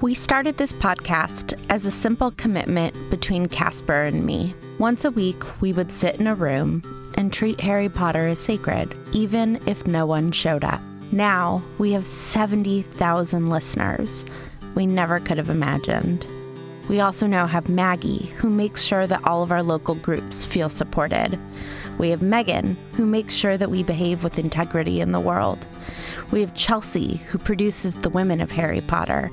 We started this podcast as a simple commitment between Casper and me. Once a week, we would sit in a room and treat Harry Potter as sacred, even if no one showed up. Now we have 70,000 listeners. We never could have imagined. We also now have Maggie, who makes sure that all of our local groups feel supported. We have Megan, who makes sure that we behave with integrity in the world. We have Chelsea, who produces the women of Harry Potter.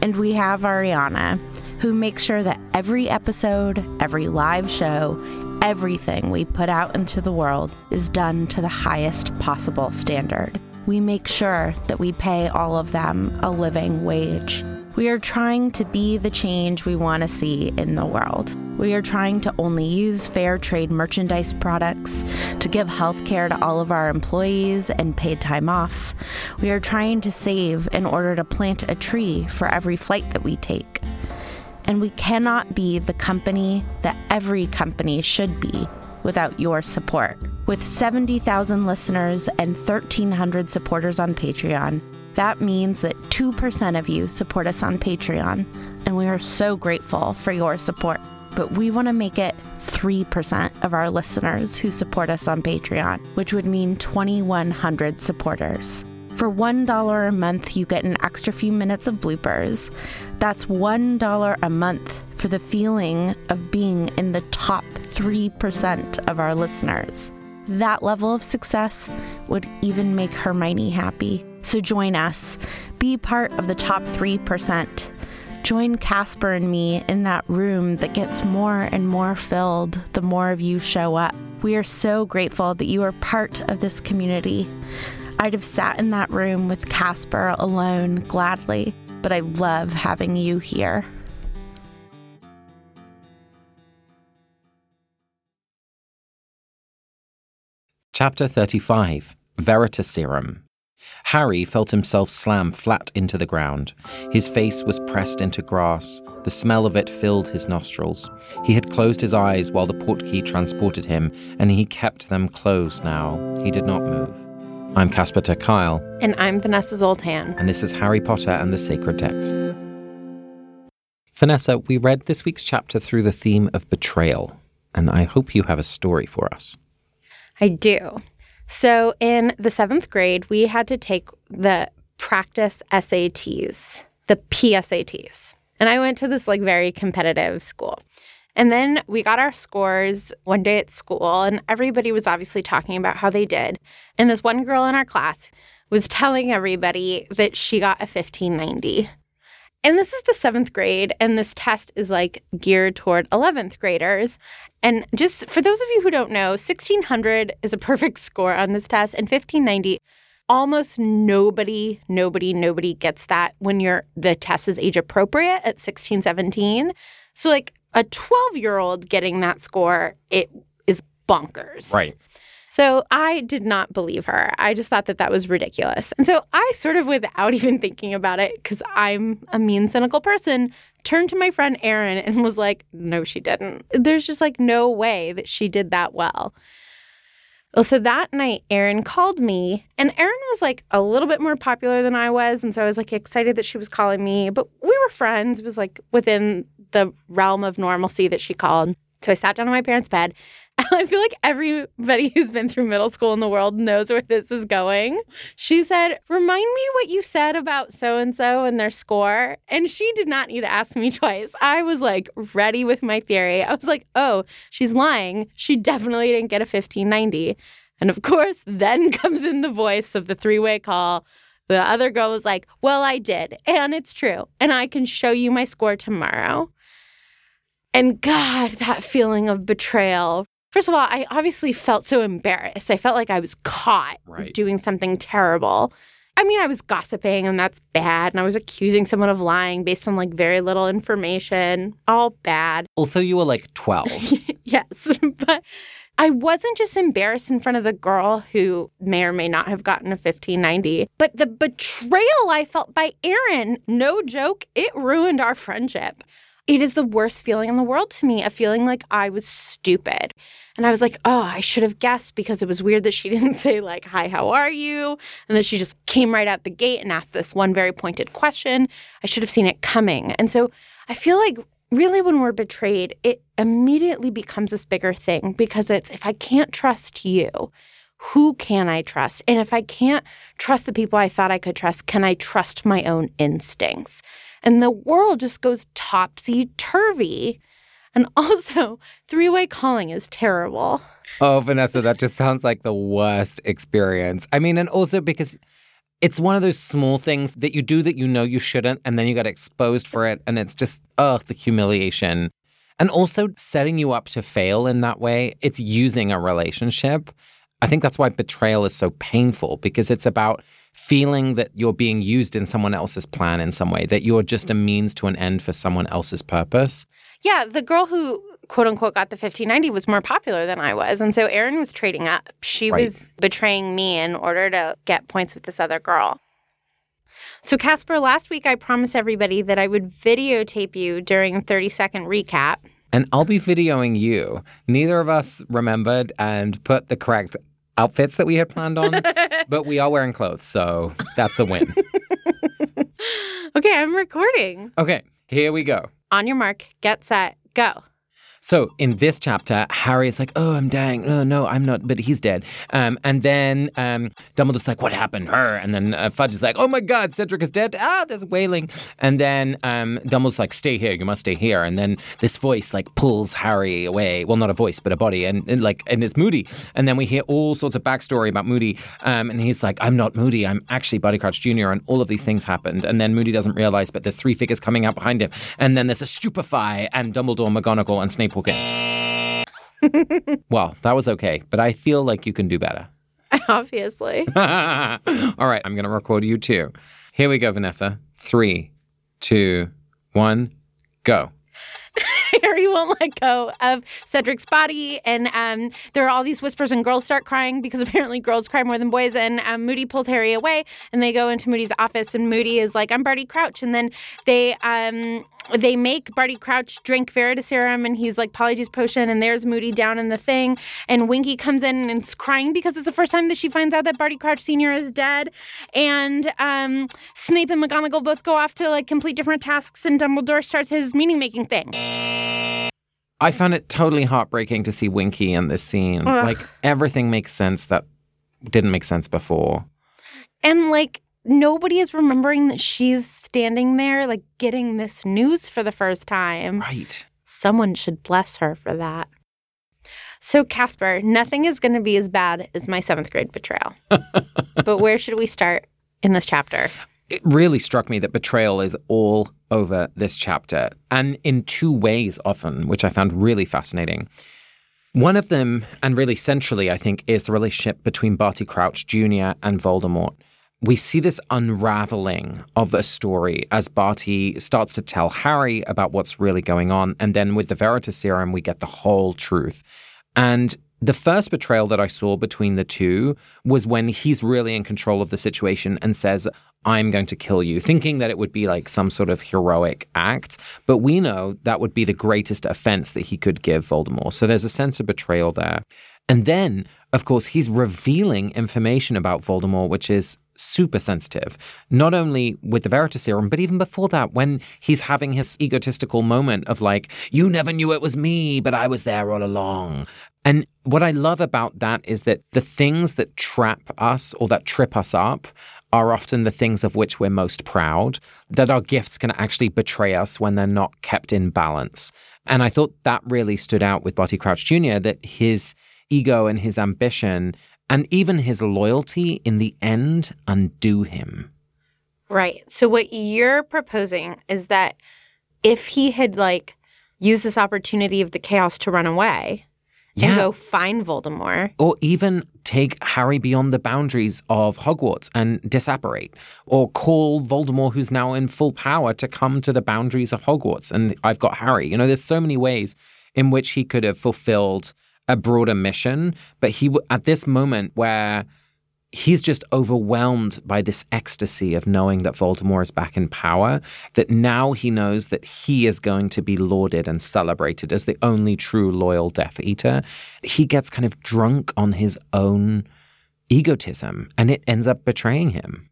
And we have Ariana, who makes sure that every episode, every live show, everything we put out into the world is done to the highest possible standard. We make sure that we pay all of them a living wage. We are trying to be the change we want to see in the world. We are trying to only use fair trade merchandise products, to give health care to all of our employees and paid time off. We are trying to save in order to plant a tree for every flight that we take. And we cannot be the company that every company should be without your support. With 70,000 listeners and 1,300 supporters on Patreon, that means that 2% of you support us on Patreon, and we are so grateful for your support. But we want to make it 3% of our listeners who support us on Patreon, which would mean 2,100 supporters. For $1 a month, you get an extra few minutes of bloopers. That's $1 a month for the feeling of being in the top 3% of our listeners. That level of success would even make Hermione happy. So join us. Be part of the top 3%. Join Casper and me in that room that gets more and more filled the more of you show up. We are so grateful that you are part of this community. I'd have sat in that room with Casper alone gladly, but I love having you here. Chapter 35 Veritaserum Harry felt himself slam flat into the ground. His face was pressed into grass. The smell of it filled his nostrils. He had closed his eyes while the portkey transported him, and he kept them closed now. He did not move. I'm Casper ter Kuile. And I'm Vanessa Zoltan. And this is Harry Potter and the Sacred Text. Vanessa, we read this week's chapter through the theme of betrayal, and I hope you have a story for us. I do. So in the seventh grade, we had to take the practice SATs, the PSATs. And I went to this like very competitive school. And then we got our scores one day at school, and everybody was obviously talking about how they did. And this one girl in our class was telling everybody that she got a 1590. And this is the seventh grade, and this test is like geared toward 11th graders. And just for those of you who don't know, 1600 is a perfect score on this test, and 1590, almost nobody, nobody, nobody gets that when you're the test is age appropriate at 16, 17. So, like a 12 year old getting that score, it is bonkers. Right. So I did not believe her. I just thought that that was ridiculous. And so I sort of, without even thinking about it, because I'm a mean, cynical person, turned to my friend Erin and was like, no, she didn't. There's just like no way that she did that well. Well, so that night, Erin called me, and Erin was like a little bit more popular than I was. And so I was like excited that she was calling me, but we were friends. It was like within the realm of normalcy that she called. So I sat down on my parents' bed I feel like everybody who's been through middle school in the world knows where this is going. She said, Remind me what you said about so and so and their score. And she did not need to ask me twice. I was like ready with my theory. I was like, Oh, she's lying. She definitely didn't get a 1590. And of course, then comes in the voice of the three way call. The other girl was like, Well, I did. And it's true. And I can show you my score tomorrow. And God, that feeling of betrayal First of all, I obviously felt so embarrassed. I felt like I was caught right. doing something terrible. I mean, I was gossiping and that's bad. And I was accusing someone of lying based on like very little information. All bad. Also, you were like 12. yes. But I wasn't just embarrassed in front of the girl who may or may not have gotten a 1590, but the betrayal I felt by Erin, no joke, it ruined our friendship. It is the worst feeling in the world to me, a feeling like I was stupid. And I was like, oh, I should have guessed because it was weird that she didn't say, like, hi, how are you? And that she just came right out the gate and asked this one very pointed question. I should have seen it coming. And so I feel like really when we're betrayed, it immediately becomes this bigger thing because it's if I can't trust you, who can I trust? And if I can't trust the people I thought I could trust, can I trust my own instincts? And the world just goes topsy turvy. And also, three way calling is terrible. Oh, Vanessa, that just sounds like the worst experience. I mean, and also because it's one of those small things that you do that you know you shouldn't, and then you get exposed for it. And it's just, ugh, the humiliation. And also setting you up to fail in that way, it's using a relationship. I think that's why betrayal is so painful because it's about feeling that you're being used in someone else's plan in some way, that you're just a means to an end for someone else's purpose. Yeah, the girl who quote unquote got the 1590 was more popular than I was. And so Erin was trading up. She right. was betraying me in order to get points with this other girl. So, Casper, last week I promised everybody that I would videotape you during a 30 second recap. And I'll be videoing you. Neither of us remembered and put the correct outfits that we had planned on, but we are wearing clothes, so that's a win. okay, I'm recording. Okay, here we go. On your mark, get set, go. So in this chapter, Harry is like, "Oh, I'm dying. No, no, I'm not, but he's dead." Um, and then um, Dumbledore's like, "What happened?" Her, and then uh, Fudge is like, "Oh my God, Cedric is dead!" Ah, there's wailing. And then um, Dumbledore's like, "Stay here. You must stay here." And then this voice like pulls Harry away. Well, not a voice, but a body, and, and like, and it's Moody. And then we hear all sorts of backstory about Moody. Um, and he's like, "I'm not Moody. I'm actually Barty Crouch Jr." And all of these things happened. And then Moody doesn't realize, but there's three figures coming out behind him. And then there's a stupefy, and Dumbledore, McGonagall, and Snape in. well, that was okay, but I feel like you can do better. Obviously. All right, I'm going to record you too. Here we go, Vanessa. Three, two, one, go. Harry won't let go of Cedric's body. And um, there are all these whispers, and girls start crying because apparently girls cry more than boys. And um, Moody pulls Harry away, and they go into Moody's office. And Moody is like, I'm Barty Crouch. And then they. Um, they make Barty Crouch drink Veritaserum and he's like Polyjuice potion and there's Moody down in the thing and Winky comes in and is crying because it's the first time that she finds out that Barty Crouch Senior is dead and um, Snape and McGonagall both go off to like complete different tasks and Dumbledore starts his meaning making thing. I found it totally heartbreaking to see Winky in this scene. Ugh. Like everything makes sense that didn't make sense before. And like nobody is remembering that she's standing there, like getting this news for the first time. Right. Someone should bless her for that. So, Casper, nothing is going to be as bad as my seventh grade betrayal. but where should we start in this chapter? It really struck me that betrayal is all over this chapter, and in two ways often, which I found really fascinating. One of them, and really centrally, I think, is the relationship between Barty Crouch Jr. and Voldemort. We see this unraveling of a story as Barty starts to tell Harry about what's really going on. And then with the Veritaserum, we get the whole truth. And the first betrayal that I saw between the two was when he's really in control of the situation and says, I'm going to kill you, thinking that it would be like some sort of heroic act. But we know that would be the greatest offense that he could give Voldemort. So there's a sense of betrayal there. And then, of course, he's revealing information about Voldemort, which is super sensitive, not only with the Veritaserum, but even before that, when he's having his egotistical moment of like, you never knew it was me, but I was there all along. And what I love about that is that the things that trap us or that trip us up are often the things of which we're most proud, that our gifts can actually betray us when they're not kept in balance. And I thought that really stood out with Barty Crouch Jr., that his ego and his ambition and even his loyalty in the end undo him. Right. So what you're proposing is that if he had like used this opportunity of the chaos to run away yeah. and go find Voldemort, or even take Harry beyond the boundaries of Hogwarts and disapparate, or call Voldemort, who's now in full power, to come to the boundaries of Hogwarts, and I've got Harry. You know, there's so many ways in which he could have fulfilled a broader mission. But he, at this moment where he's just overwhelmed by this ecstasy of knowing that Voldemort is back in power, that now he knows that he is going to be lauded and celebrated as the only true loyal Death Eater. He gets kind of drunk on his own egotism and it ends up betraying him.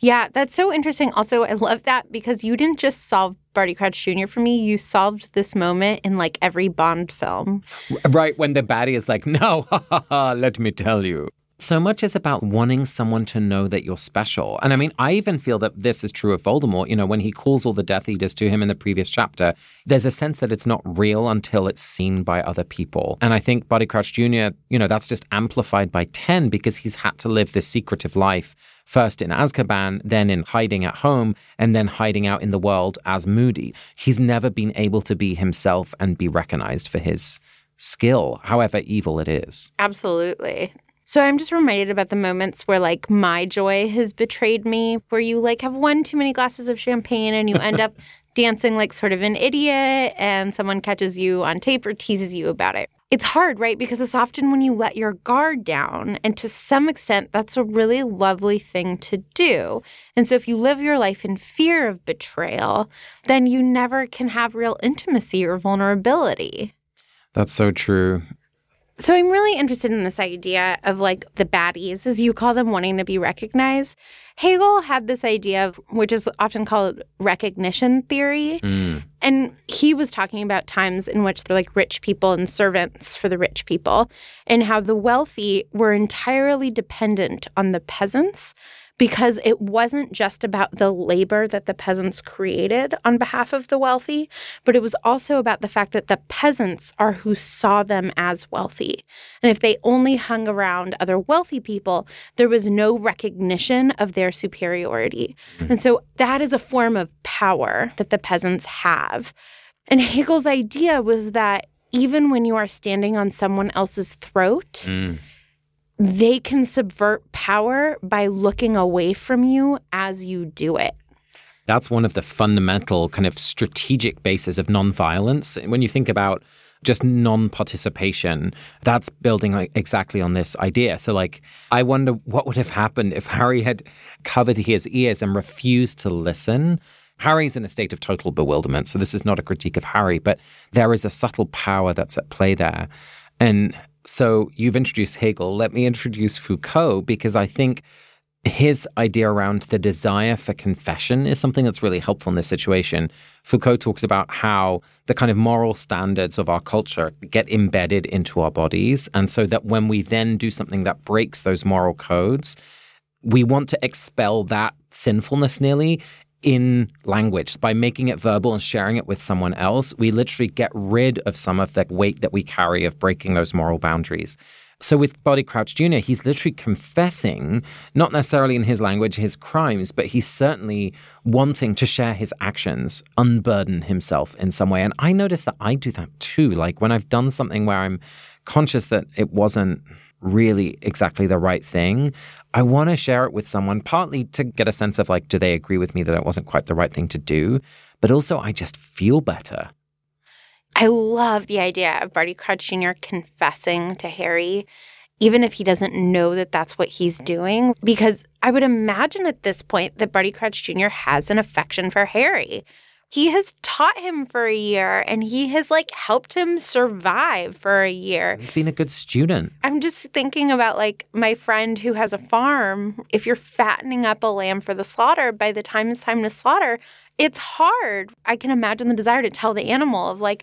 Yeah, that's so interesting. Also, I love that because you didn't just solve Barty Crouch Jr. for me, you solved this moment in like every Bond film. Right, when the baddie is like, no, let me tell you so much is about wanting someone to know that you're special. And I mean, I even feel that this is true of Voldemort. You know, when he calls all the Death Eaters to him in the previous chapter, there's a sense that it's not real until it's seen by other people. And I think Barty Crouch Jr., you know, that's just amplified by 10 because he's had to live this secretive life first in Azkaban, then in hiding at home, and then hiding out in the world as Moody. He's never been able to be himself and be recognized for his skill, however evil it is. Absolutely. So I'm just reminded about the moments where like my joy has betrayed me, where you like have one too many glasses of champagne and you end up dancing like sort of an idiot and someone catches you on tape or teases you about it. It's hard, right? Because it's often when you let your guard down. And to some extent, that's a really lovely thing to do. And so if you live your life in fear of betrayal, then you never can have real intimacy or vulnerability. That's so true. So I'm really interested in this idea of like the baddies, as you call them, wanting to be recognized. Hegel had this idea of which is often called recognition theory. Mm. And he was talking about times in which they're like rich people and servants for the rich people, and how the wealthy were entirely dependent on the peasants because it wasn't just about the labor that the peasants created on behalf of the wealthy, but it was also about the fact that the peasants are who saw them as wealthy. And if they only hung around other wealthy people, there was no recognition of their superiority. Mm-hmm. And so that is a form of power that the peasants have. And Hegel's idea was that even when you are standing on someone else's throat, mm they can subvert power by looking away from you as you do it. That's one of the fundamental kind of strategic bases of nonviolence. When you think about just non participation, that's building exactly on this idea. So, like, I wonder what would have happened if Harry had covered his ears and refused to listen. Harry's in a state of total bewilderment. So, this is not a critique of Harry, but there is a subtle power that's at play there. And so you've introduced Hegel. Let me introduce Foucault because I think his idea around the desire for confession is something that's really helpful in this situation. Foucault talks about how the kind of moral standards of our culture get embedded into our bodies. And so that when we then do something that breaks those moral codes, we want to expel that sinfulness nearly in language by making it verbal and sharing it with someone else we literally get rid of some of the weight that we carry of breaking those moral boundaries so with Barty Crouch Jr., he's literally confessing, not necessarily in his language, his crimes, but he's certainly wanting to share his actions, unburden himself in some way. And I notice that I do that too. Like when I've done something where I'm conscious that it wasn't really exactly the right thing, I want to share it with someone, partly to get a sense of like, do they agree with me that it wasn't quite the right thing to do? But also, I just feel better. I love the idea of Barty Crouch Jr. confessing to Harry, even if he doesn't know that that's what he's doing, because I would imagine at this point that Barty Crouch Jr. has an affection for Harry he has taught him for a year and he has like helped him survive for a year. He's been a good student. I'm just thinking about like my friend who has a farm. If you're fattening up a lamb for the slaughter, by the time it's time to slaughter, it's hard. I can imagine the desire to tell the animal of like,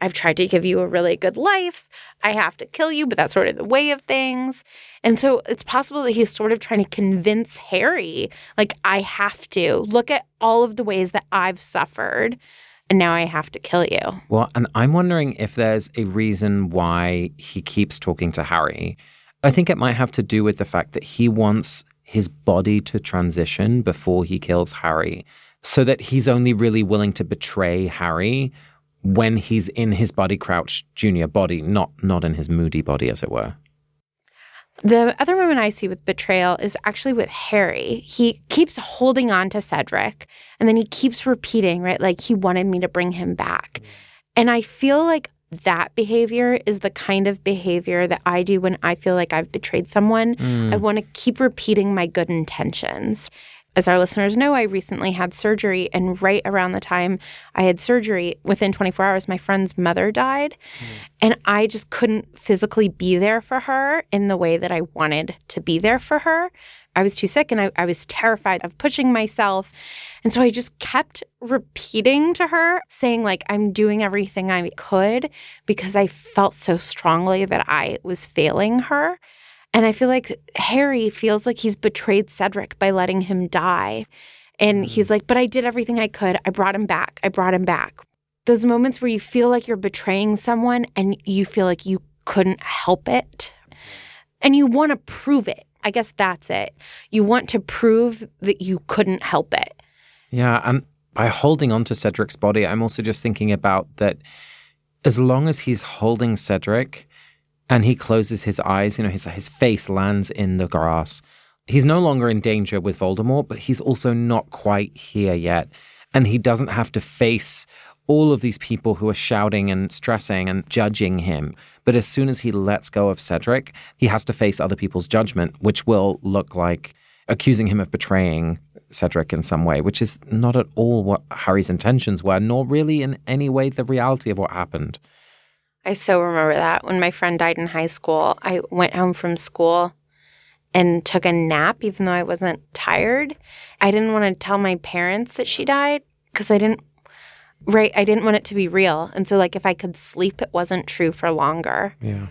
I've tried to give you a really good life. I have to kill you, but that's sort of the way of things. And so it's possible that he's sort of trying to convince Harry, like, I have to look at all of the ways that I've suffered. And now I have to kill you. Well, and I'm wondering if there's a reason why he keeps talking to Harry. I think it might have to do with the fact that he wants his body to transition before he kills Harry, so that he's only really willing to betray Harry when he's in his Barty Crouch Junior body, not not in his moody body, as it were. The other moment I see with betrayal is actually with Harry. He keeps holding on to Cedric and then he keeps repeating, right? Like he wanted me to bring him back. And I feel like that behavior is the kind of behavior that I do when I feel like I've betrayed someone. Mm. I want to keep repeating my good intentions. As our listeners know, I recently had surgery, and right around the time I had surgery, within 24 hours, my friend's mother died. Mm. And I just couldn't physically be there for her in the way that I wanted to be there for her. I was too sick and I, I was terrified of pushing myself. And so I just kept repeating to her, saying, like, I'm doing everything I could because I felt so strongly that I was failing her. And I feel like Harry feels like he's betrayed Cedric by letting him die. And he's mm. like, but I did everything I could. I brought him back. I brought him back. Those moments where you feel like you're betraying someone and you feel like you couldn't help it and you want to prove it. I guess that's it. You want to prove that you couldn't help it. Yeah, and by holding on to Cedric's body, I'm also just thinking about that as long as he's holding Cedric and he closes his eyes, you know, his his face lands in the grass. He's no longer in danger with Voldemort, but he's also not quite here yet. And he doesn't have to face all of these people who are shouting and stressing and judging him. But as soon as he lets go of Cedric, he has to face other people's judgment, which will look like accusing him of betraying Cedric in some way, which is not at all what Harry's intentions were, nor really in any way the reality of what happened. I so remember that when my friend died in high school. I went home from school and took a nap, even though I wasn't tired. I didn't want to tell my parents that she died because I didn't, right? I didn't want it to be real. And so, like, if I could sleep, it wasn't true for longer. Yeah.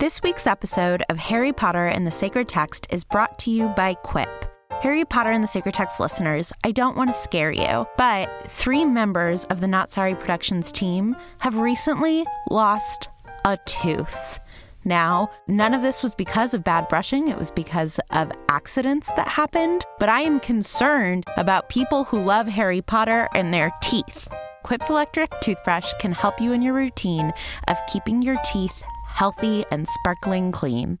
This week's episode of Harry Potter and the Sacred Text is brought to you by Quip. Harry Potter and the Sacred Text listeners, I don't want to scare you, but three members of the Not Sorry Productions team have recently lost a tooth. Now, none of this was because of bad brushing, it was because of accidents that happened, but I am concerned about people who love Harry Potter and their teeth. Quip's electric toothbrush can help you in your routine of keeping your teeth healthy and sparkling clean.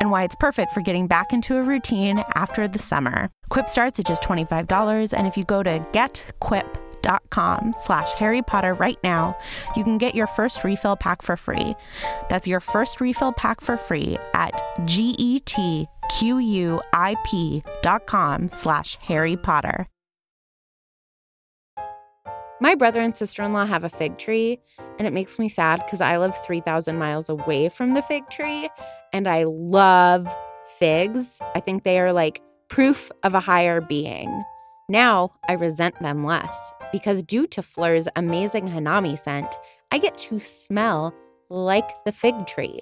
and why it's perfect for getting back into a routine after the summer. Quip starts at just $25, and if you go to getquip.com slash Harry Potter right now, you can get your first refill pack for free. That's your first refill pack for free at getquip.com slash Harry Potter. My brother and sister in law have a fig tree, and it makes me sad because I live 3,000 miles away from the fig tree, and I love figs. I think they are like proof of a higher being. Now I resent them less because, due to Phlur's amazing Hanami scent, I get to smell like the fig tree.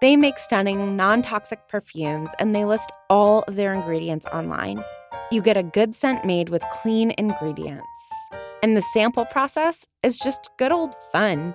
They make stunning, non toxic perfumes and they list all of their ingredients online. You get a good scent made with clean ingredients. And the sample process is just good old fun.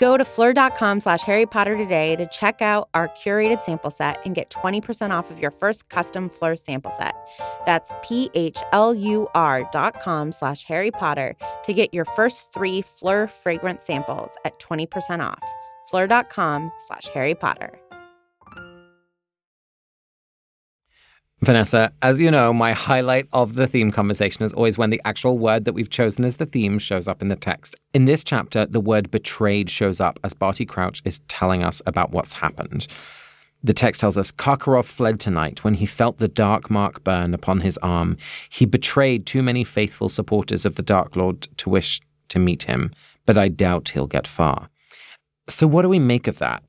Go to phlur.com slash Harry Potter today to check out our curated sample set and get 20% off of your first custom Phlur sample set. That's P-H-L-U-R dot com slash Harry Potter to get your first three Phlur fragrance samples at 20% off. Phlur.com slash Harry Potter. Vanessa, as you know, my highlight of the theme conversation is always when the actual word that we've chosen as the theme shows up in the text. In this chapter, the word betrayed shows up as Barty Crouch is telling us about what's happened. The text tells us Karkaroff fled tonight when he felt the dark mark burn upon his arm. He betrayed too many faithful supporters of the Dark Lord to wish to meet him, but I doubt he'll get far. So, what do we make of that?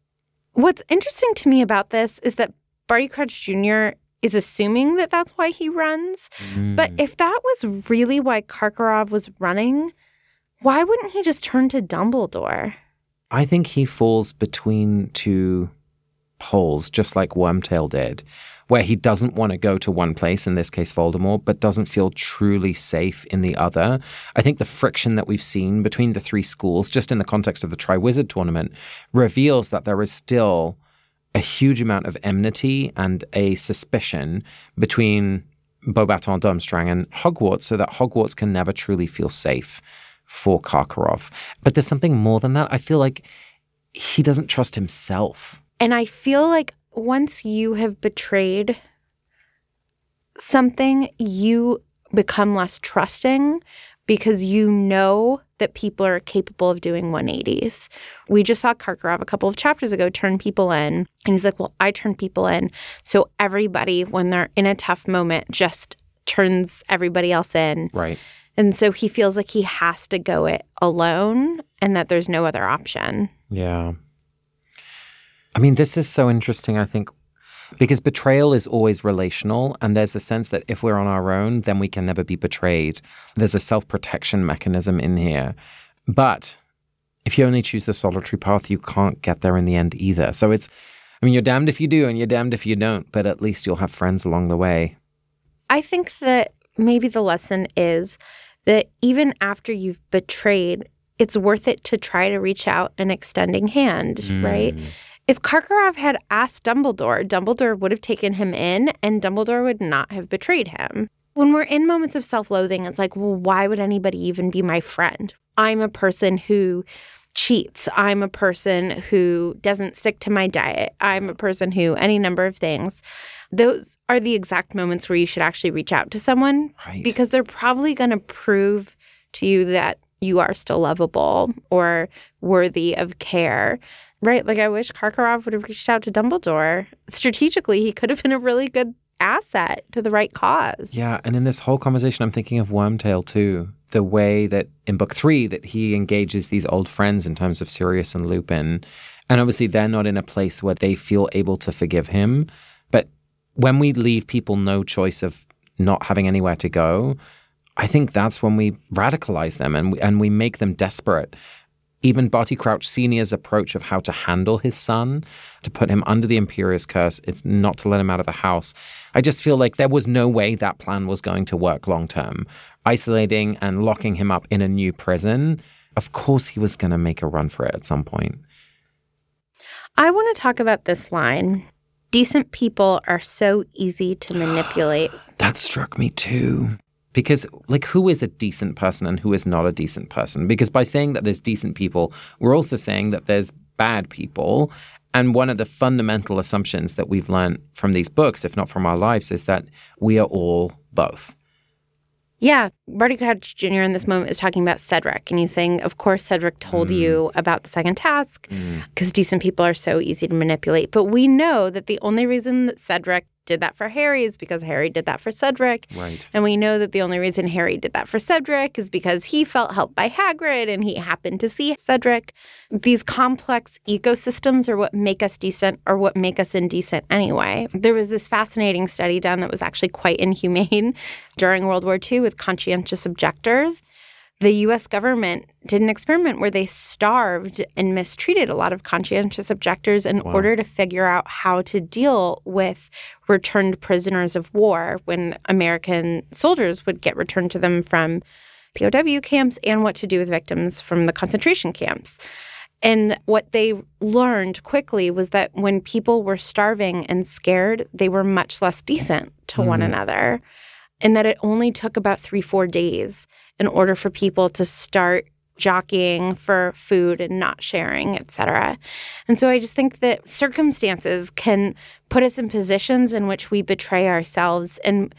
What's interesting to me about this is that Barty Crouch Jr is assuming that that's why he runs. Mm. But if that was really why Karkaroff was running, why wouldn't he just turn to Dumbledore? I think he falls between two poles, just like Wormtail did, where he doesn't want to go to one place, in this case Voldemort, but doesn't feel truly safe in the other. I think the friction that we've seen between the three schools, just in the context of the Triwizard tournament, reveals that there is still a huge amount of enmity and a suspicion between Beauxbaton Durmstrang and Hogwarts so that Hogwarts can never truly feel safe for Karkaroff. But there's something more than that. I feel like he doesn't trust himself. And I feel like once you have betrayed something, you become less trusting because you know that people are capable of doing 180s. We just saw Karkaroff a couple of chapters ago turn people in, and he's like, Well, I turn people in. So everybody, when they're in a tough moment, just turns everybody else in. Right. And so he feels like he has to go it alone and that there's no other option. Yeah. I mean, this is so interesting. I think because betrayal is always relational, and there's a sense that if we're on our own, then we can never be betrayed. There's a self protection mechanism in here. But if you only choose the solitary path, you can't get there in the end either. So it's, I mean, you're damned if you do and you're damned if you don't, but at least you'll have friends along the way. I think that maybe the lesson is that even after you've betrayed, it's worth it to try to reach out an extending hand, mm. right? If Karkaroff had asked Dumbledore, Dumbledore would have taken him in and Dumbledore would not have betrayed him. When we're in moments of self loathing, it's like, well, why would anybody even be my friend? I'm a person who cheats. I'm a person who doesn't stick to my diet. I'm a person who, any number of things. Those are the exact moments where you should actually reach out to someone right. because they're probably going to prove to you that you are still lovable or worthy of care. Right. Like I wish Karkaroff would have reached out to Dumbledore. Strategically, he could have been a really good asset to the right cause. Yeah. And in this whole conversation, I'm thinking of Wormtail too. The way that in book three that he engages these old friends in terms of Sirius and Lupin. And obviously they're not in a place where they feel able to forgive him. But when we leave people no choice of not having anywhere to go, I think that's when we radicalize them and we, and we make them desperate even Barty Crouch Sr.'s approach of how to handle his son, to put him under the Imperius curse, it's not to let him out of the house. I just feel like there was no way that plan was going to work long term. Isolating and locking him up in a new prison, of course he was going to make a run for it at some point. I want to talk about this line. Decent people are so easy to manipulate. that struck me too. Because, like, who is a decent person and who is not a decent person? Because by saying that there's decent people, we're also saying that there's bad people. And one of the fundamental assumptions that we've learned from these books, if not from our lives, is that we are all both. Yeah, Barty Crouch Jr. in this moment is talking about Cedric, and he's saying, "Of course, Cedric told mm. you about the second task because mm. decent people are so easy to manipulate." But we know that the only reason that Cedric did that for Harry is because Harry did that for Cedric. Right. And we know that the only reason Harry did that for Cedric is because he felt helped by Hagrid and he happened to see Cedric. These complex ecosystems are what make us decent or what make us indecent anyway. There was this fascinating study done that was actually quite inhumane during World War II with conscientious objectors the US government did an experiment where they starved and mistreated a lot of conscientious objectors in wow. order to figure out how to deal with returned prisoners of war when American soldiers would get returned to them from POW camps and what to do with victims from the concentration camps. And what they learned quickly was that when people were starving and scared, they were much less decent to mm. one another and that it only took about three, four days in order for people to start jockeying for food and not sharing, etc. And so I just think that circumstances can put us in positions in which we betray ourselves and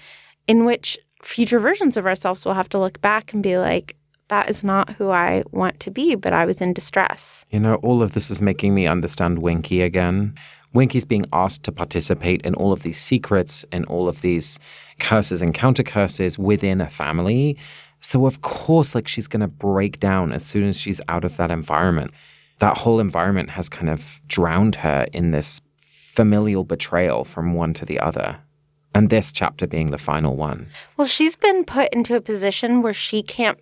in which future versions of ourselves will have to look back and be like, that is not who I want to be, but I was in distress. You know, all of this is making me understand Winky again. Winky's being asked to participate in all of these secrets and all of these curses and counter curses within a family. So, of course, like she's going to break down as soon as she's out of that environment. That whole environment has kind of drowned her in this familial betrayal from one to the other. And this chapter being the final one. Well, she's been put into a position where she can't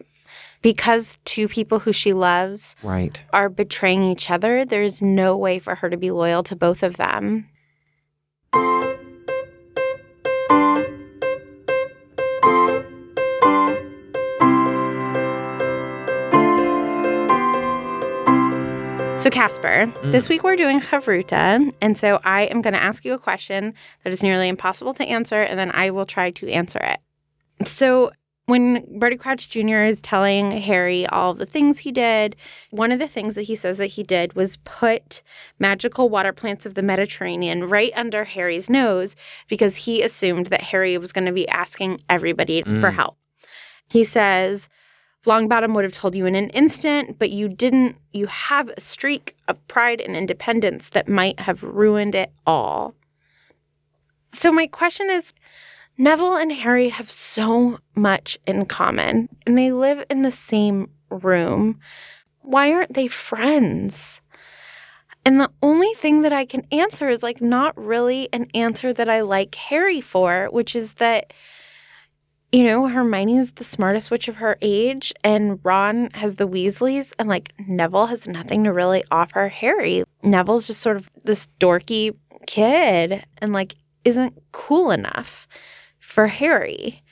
because two people who she loves right. are betraying each other, there's no way for her to be loyal to both of them. So, Casper, mm. this week we're doing Chavruta. And so I am going to ask you a question that is nearly impossible to answer, and then I will try to answer it. So, when Barty Crouch Jr. is telling Harry all of the things he did, one of the things that he says that he did was put magical water plants of the Mediterranean right under Harry's nose because he assumed that Harry was going to be asking everybody mm. for help. He says, Longbottom would have told you in an instant, but you didn't. You have a streak of pride and independence that might have ruined it all. So, my question is Neville and Harry have so much in common, and they live in the same room. Why aren't they friends? And the only thing that I can answer is like not really an answer that I like Harry for, which is that, you know, Hermione is the smartest witch of her age, and Ron has the Weasleys, and like Neville has nothing to really offer Harry. Neville's just sort of this dorky kid and like isn't cool enough for Harry.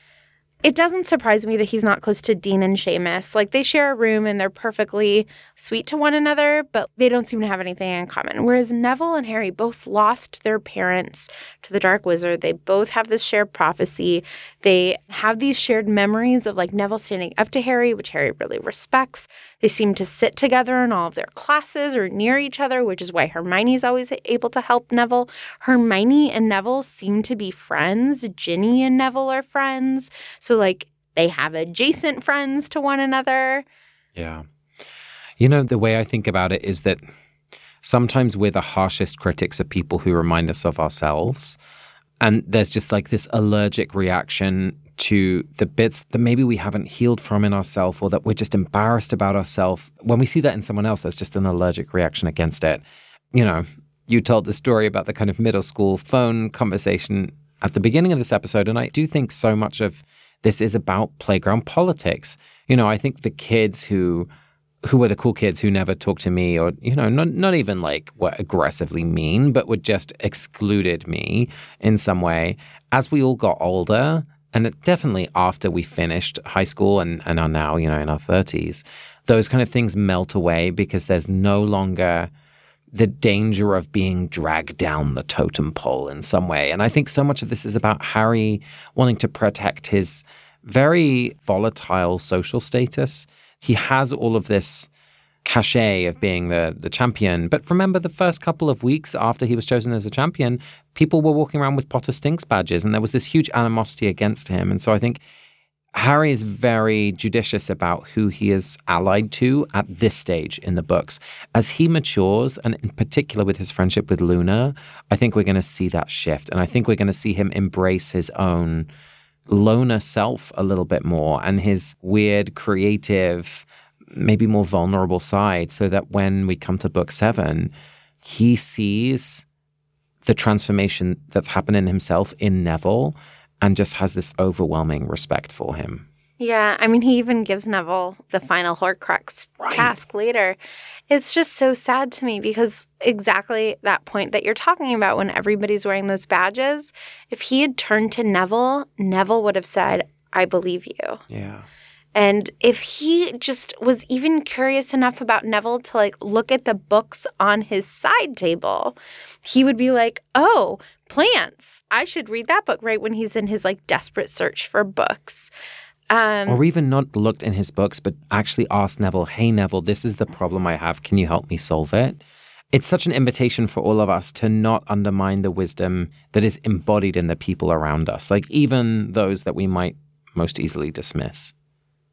It doesn't surprise me that he's not close to Dean and Seamus. Like they share a room and they're perfectly sweet to one another, but they don't seem to have anything in common. Whereas Neville and Harry both lost their parents to the Dark Wizard. They both have this shared prophecy. They have these shared memories of like Neville standing up to Harry, which Harry really respects. They seem to sit together in all of their classes or near each other, which is why Hermione's always able to help Neville. Hermione and Neville seem to be friends. Ginny and Neville are friends. Like, they have adjacent friends to one another. Yeah. You know, the way I think about it is that sometimes we're the harshest critics of people who remind us of ourselves. And there's just like this allergic reaction to the bits that maybe we haven't healed from in ourselves or that we're just embarrassed about ourselves. When we see that in someone else, there's just an allergic reaction against it. You know, you told the story about the kind of middle school phone conversation at the beginning of this episode. And I do think so much of this is about playground politics. You know, I think the kids who who were the cool kids who never talked to me or you know not not even like were aggressively mean but would just excluded me in some way as we all got older and definitely after we finished high school and, and are now, you know, in our 30s, those kind of things melt away because there's no longer the danger of being dragged down the totem pole in some way. And I think so much of this is about Harry wanting to protect his very volatile social status. He has all of this cachet of being the the champion. But remember, the first couple of weeks after he was chosen as a champion, people were walking around with Potter Stinks badges, and there was this huge animosity against him. And so I think Harry is very judicious about who he is allied to at this stage in the books. As he matures, and in particular with his friendship with Luna, I think we're going to see that shift. And I think we're going to see him embrace his own loner self a little bit more and his weird, creative, maybe more vulnerable side so that when we come to book seven, he sees the transformation that's happened in himself in Neville and just has this overwhelming respect for him. Yeah, I mean, he even gives Neville the final Horcrux right. task later. It's just so sad to me because exactly that point that you're talking about when everybody's wearing those badges, if he had turned to Neville, Neville would have said, I believe you. Yeah. And if he just was even curious enough about Neville to like look at the books on his side table, he would be like, "Oh, plants. I should read that book right when he's in his like desperate search for books." Um, or even not looked in his books, but actually asked Neville, hey, Neville, this is the problem I have. Can you help me solve it? It's such an invitation for all of us to not undermine the wisdom that is embodied in the people around us, like even those that we might most easily dismiss.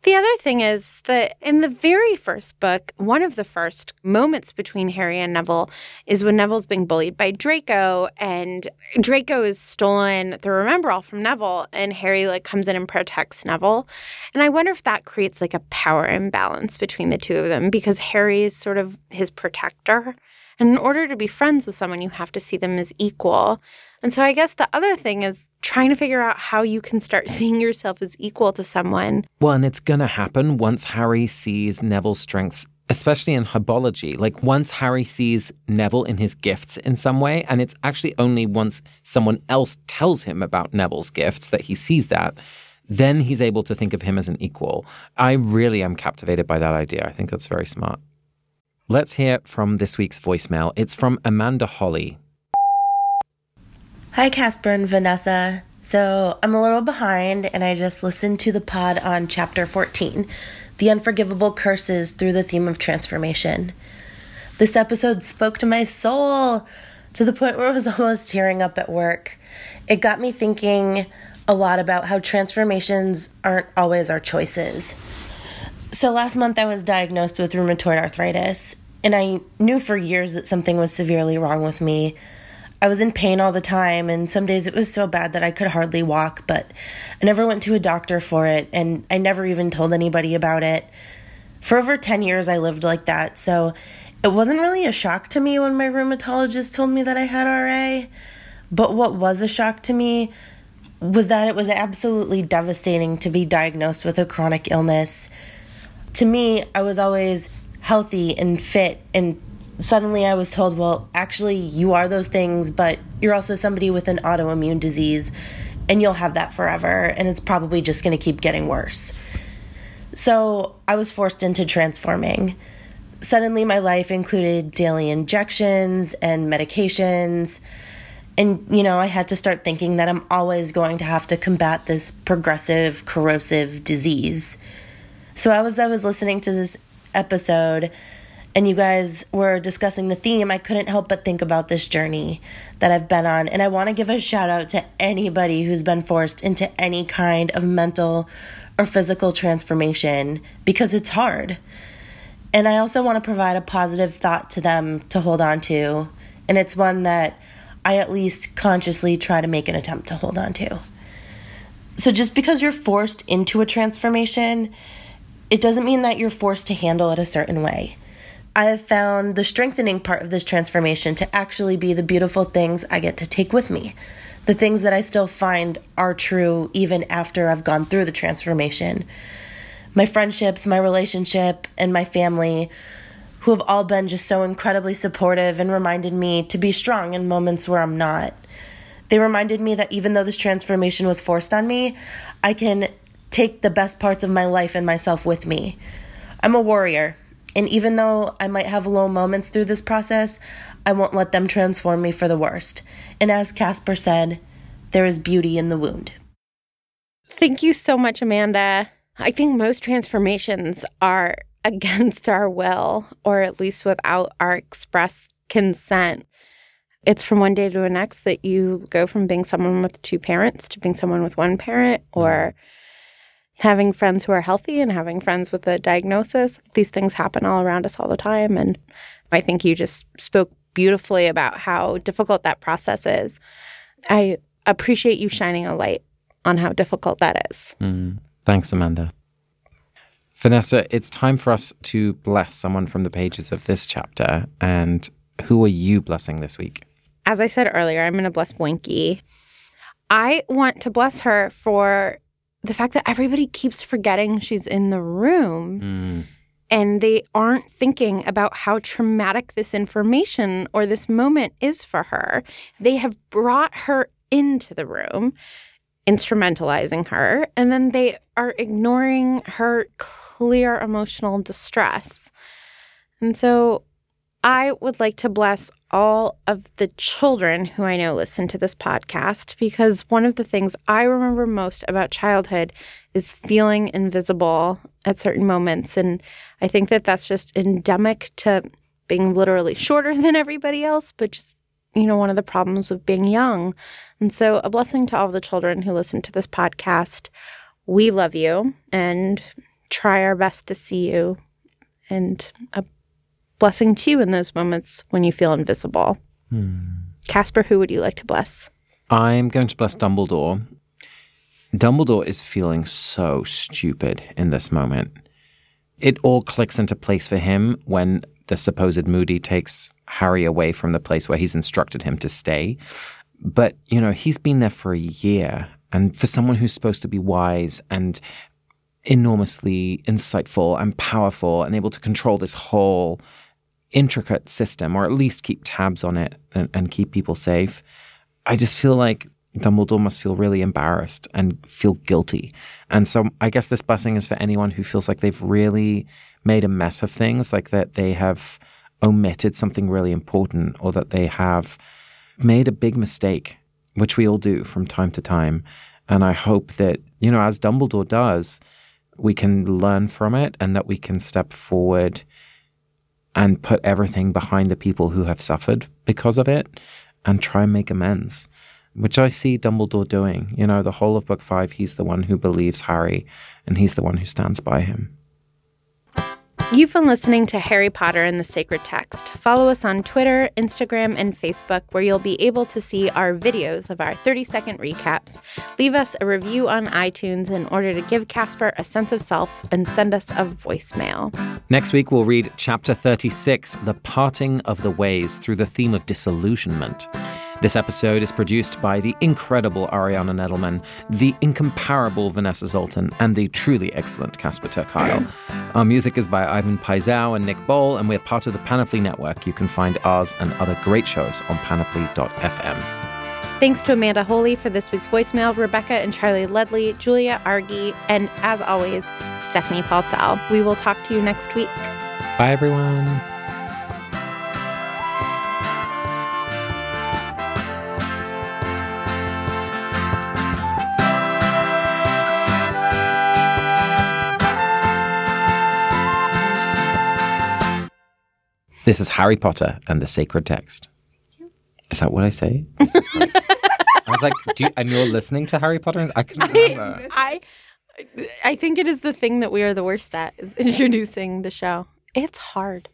The other thing is that in the very first book, one of the first moments between Harry and Neville is when Neville's being bullied by Draco, and Draco is stolen the Remembrall from Neville, and Harry like comes in and protects Neville. And I wonder if that creates like a power imbalance between the two of them because Harry is sort of his protector. And in order to be friends with someone, you have to see them as equal. And so I guess the other thing is trying to figure out how you can start seeing yourself as equal to someone. Well, and it's going to happen once Harry sees Neville's strengths, especially in herbology. Like once Harry sees Neville in his gifts in some way, and it's actually only once someone else tells him about Neville's gifts that he sees that. Then he's able to think of him as an equal. I really am captivated by that idea. I think that's very smart. Let's hear from this week's voicemail. It's from Amanda Holly. Hi, Casper and Vanessa. So I'm a little behind, and I just listened to the pod on chapter 14 The Unforgivable Curses Through the Theme of Transformation. This episode spoke to my soul to the point where I was almost tearing up at work. It got me thinking a lot about how transformations aren't always our choices. So last month I was diagnosed with rheumatoid arthritis, and I knew for years that something was severely wrong with me. I was in pain all the time, and some days it was so bad that I could hardly walk, but I never went to a doctor for it, and I never even told anybody about it. For over 10 years, I lived like that, so it wasn't really a shock to me when my rheumatologist told me that I had RA. But what was a shock to me was that it was absolutely devastating to be diagnosed with a chronic illness. To me, I was always healthy and fit and suddenly I was told, well, actually, you are those things, but you're also somebody with an autoimmune disease, and you'll have that forever, and it's probably just going to keep getting worse. So I was forced into transforming. Suddenly, my life included daily injections and medications. And, you know, I had to start thinking that I'm always going to have to combat this progressive, corrosive disease. So, as I was listening to this episode, and you guys were discussing the theme, I couldn't help but think about this journey that I've been on. And I want to give a shout out to anybody who's been forced into any kind of mental or physical transformation because it's hard. And I also want to provide a positive thought to them to hold on to. And it's one that I at least consciously try to make an attempt to hold on to. So just because you're forced into a transformation, it doesn't mean that you're forced to handle it a certain way. I have found the strengthening part of this transformation to actually be the beautiful things I get to take with me. The things that I still find are true even after I've gone through the transformation. My friendships, my relationship, and my family, who have all been just so incredibly supportive and reminded me to be strong in moments where I'm not. They reminded me that even though this transformation was forced on me, I can take the best parts of my life and myself with me. I'm a warrior, and even though I might have low moments through this process, I won't let them transform me for the worst. And as Casper said, there is beauty in the wound. Thank you so much, Amanda. I think most transformations are against our will, or at least without our express consent. It's from one day to the next that you go from being someone with two parents to being someone with one parent, or having friends who are healthy and having friends with a diagnosis. These things happen all around us all the time. And I think you just spoke beautifully about how difficult that process is. I appreciate you shining a light on how difficult that is. Mm. Thanks, Amanda. Vanessa, it's time for us to bless someone from the pages of this chapter. And who are you blessing this week? As I said earlier, I'm going to bless Winky. I want to bless her for the fact that everybody keeps forgetting she's in the room mm. and they aren't thinking about how traumatic this information or this moment is for her. They have brought her into the room, instrumentalizing her, and then they are ignoring her clear emotional distress. And so I would like to bless all of the children who I know listen to this podcast because one of the things I remember most about childhood is feeling invisible at certain moments. And I think that that's just endemic to being literally shorter than everybody else, but just, you know, one of the problems of being young. And so, a blessing to all the children who listen to this podcast. We love you and try our best to see you. And a blessing to you in those moments when you feel invisible. Hmm. Casper, who would you like to bless? I'm going to bless Dumbledore. Dumbledore is feeling so stupid in this moment. It all clicks into place for him when the supposed Moody takes Harry away from the place where he's instructed him to stay. But, you know, he's been there for a year. And for someone who's supposed to be wise and enormously insightful and powerful and able to control this whole intricate system, or at least keep tabs on it and, and keep people safe. I just feel like Dumbledore must feel really embarrassed and feel guilty. And so I guess this blessing is for anyone who feels like they've really made a mess of things, like that they have omitted something really important or that they have made a big mistake, which we all do from time to time. And I hope that, you know, as Dumbledore does, we can learn from it and that we can step forward and put everything behind the people who have suffered because of it and try and make amends, which I see Dumbledore doing. You know, the whole of book five, he's the one who believes Harry and he's the one who stands by him. You've been listening to Harry Potter and the Sacred Text. Follow us on Twitter, Instagram, and Facebook, where you'll be able to see our videos of our 30 second recaps. Leave us a review on iTunes in order to give Casper a sense of self and send us a voicemail. Next week, we'll read Chapter 36 The Parting of the Ways through the theme of disillusionment. This episode is produced by the incredible Ariana Nedelman, the incomparable Vanessa Zoltan, and the truly excellent Casper ter Kuile. Our music is by Ivan Paisau and Nick Bowl, and we're part of the Panoply Network. You can find ours and other great shows on panoply.fm. Thanks to Amanda Holly for this week's voicemail, Rebecca and Charlie Ledley, Julia Argy, and as always, Stephanie Paulsell. We will talk to you next week. Bye, everyone. This is Harry Potter and the Sacred Text. Is that what I say? I was like, you, and you're listening to Harry Potter? I couldn't remember. I, I, I think it is the thing that we are the worst at is introducing the show. It's hard.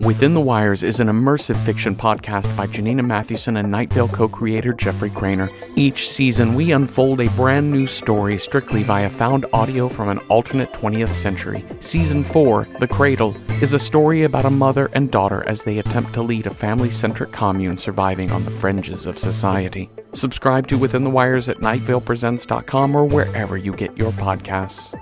Within the Wires is an immersive fiction podcast by Janina Matthewson and Night Vale co creator Jeffrey Cranor. Each season, we unfold a brand new story strictly via found audio from an alternate 20th century. Season 4, The Cradle, is a story about a mother and daughter as they attempt to lead a family centric commune surviving on the fringes of society. Subscribe to Within the Wires at nightvalepresents.com or wherever you get your podcasts.